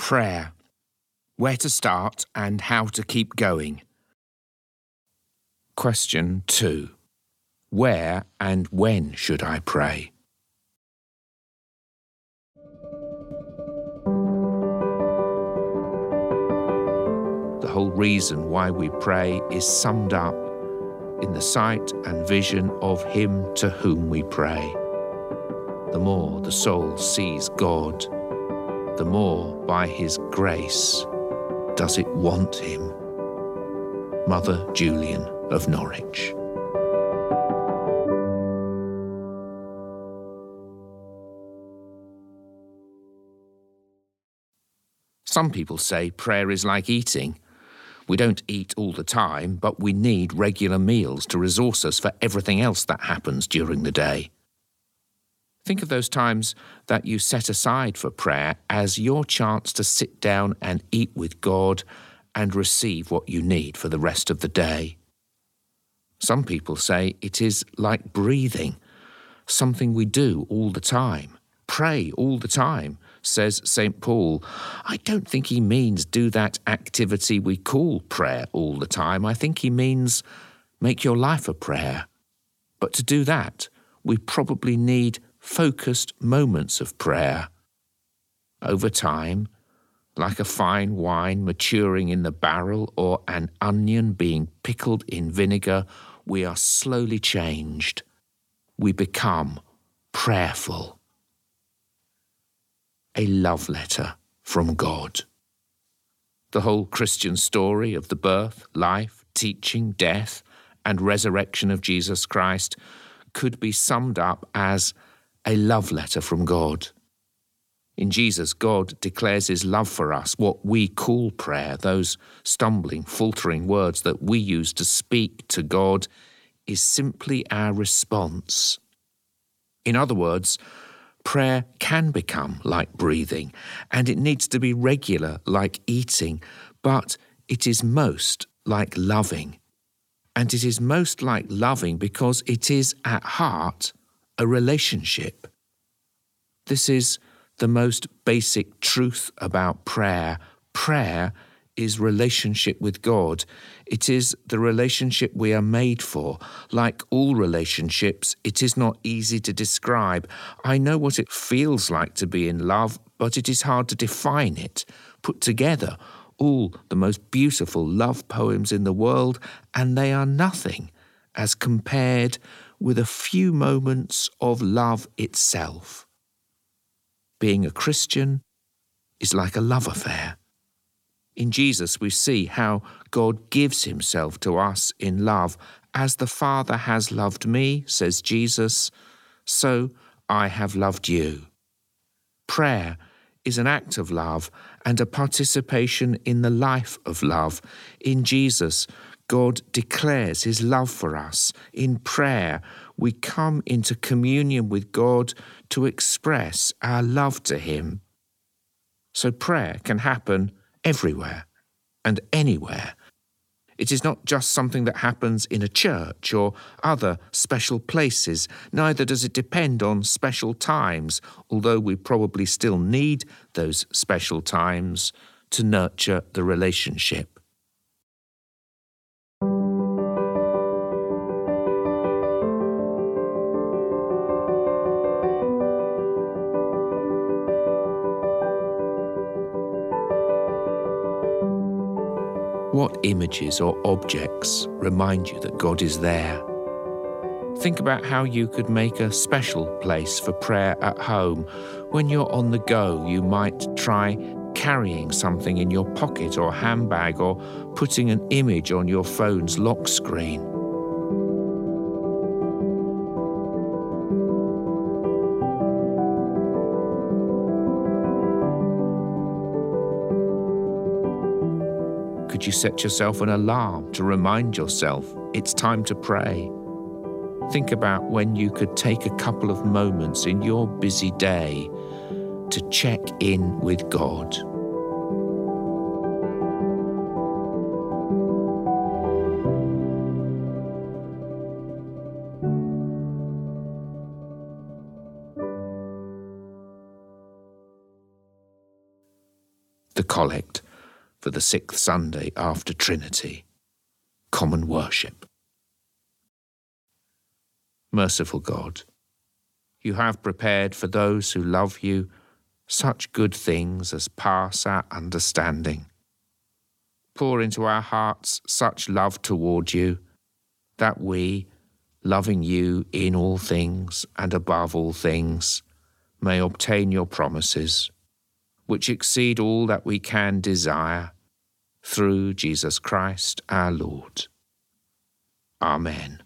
Prayer. Where to start and how to keep going. Question 2. Where and when should I pray? The whole reason why we pray is summed up in the sight and vision of Him to whom we pray. The more the soul sees God, the more by His grace does it want Him. Mother Julian of Norwich. Some people say prayer is like eating. We don't eat all the time, but we need regular meals to resource us for everything else that happens during the day. Think of those times that you set aside for prayer as your chance to sit down and eat with God and receive what you need for the rest of the day. Some people say it is like breathing, something we do all the time, pray all the time, says St. Paul. I don't think he means do that activity we call prayer all the time. I think he means make your life a prayer. But to do that, we probably need focused moments of prayer. Over time, like a fine wine maturing in the barrel or an onion being pickled in vinegar, we are slowly changed. We become prayerful a love letter from God. The whole Christian story of the birth, life, teaching, death, and resurrection of Jesus Christ could be summed up as a love letter from God. In Jesus, God declares his love for us, what we call prayer, those stumbling, faltering words that we use to speak to God, is simply our response. In other words, Prayer can become like breathing, and it needs to be regular like eating, but it is most like loving. And it is most like loving because it is at heart a relationship. This is the most basic truth about prayer. Prayer is relationship with God. It is the relationship we are made for. Like all relationships, it is not easy to describe. I know what it feels like to be in love, but it is hard to define it. Put together, all the most beautiful love poems in the world, and they are nothing as compared with a few moments of love itself. Being a Christian is like a love affair. In Jesus, we see how God gives himself to us in love. As the Father has loved me, says Jesus, so I have loved you. Prayer is an act of love and a participation in the life of love. In Jesus, God declares his love for us. In prayer, we come into communion with God to express our love to him. So prayer can happen everywhere and anywhere. It is not just something that happens in a church or other special places, neither does it depend on special times, although we probably still need those special times to nurture the relationship. What images or objects remind you that God is there? Think about how you could make a special place for prayer at home. When you're on the go, you might try carrying something in your pocket or handbag or putting an image on your phone's lock screen. Could you set yourself an alarm to remind yourself it's time to pray? Think about when you could take a couple of moments in your busy day to check in with God. the Collect for the sixth Sunday after Trinity, Common Worship. Merciful God, you have prepared for those who love you such good things as pass our understanding. Pour into our hearts such love toward you that we, loving you in all things and above all things, may obtain your promises, which exceed all that we can desire, through Jesus Christ our Lord. Amen.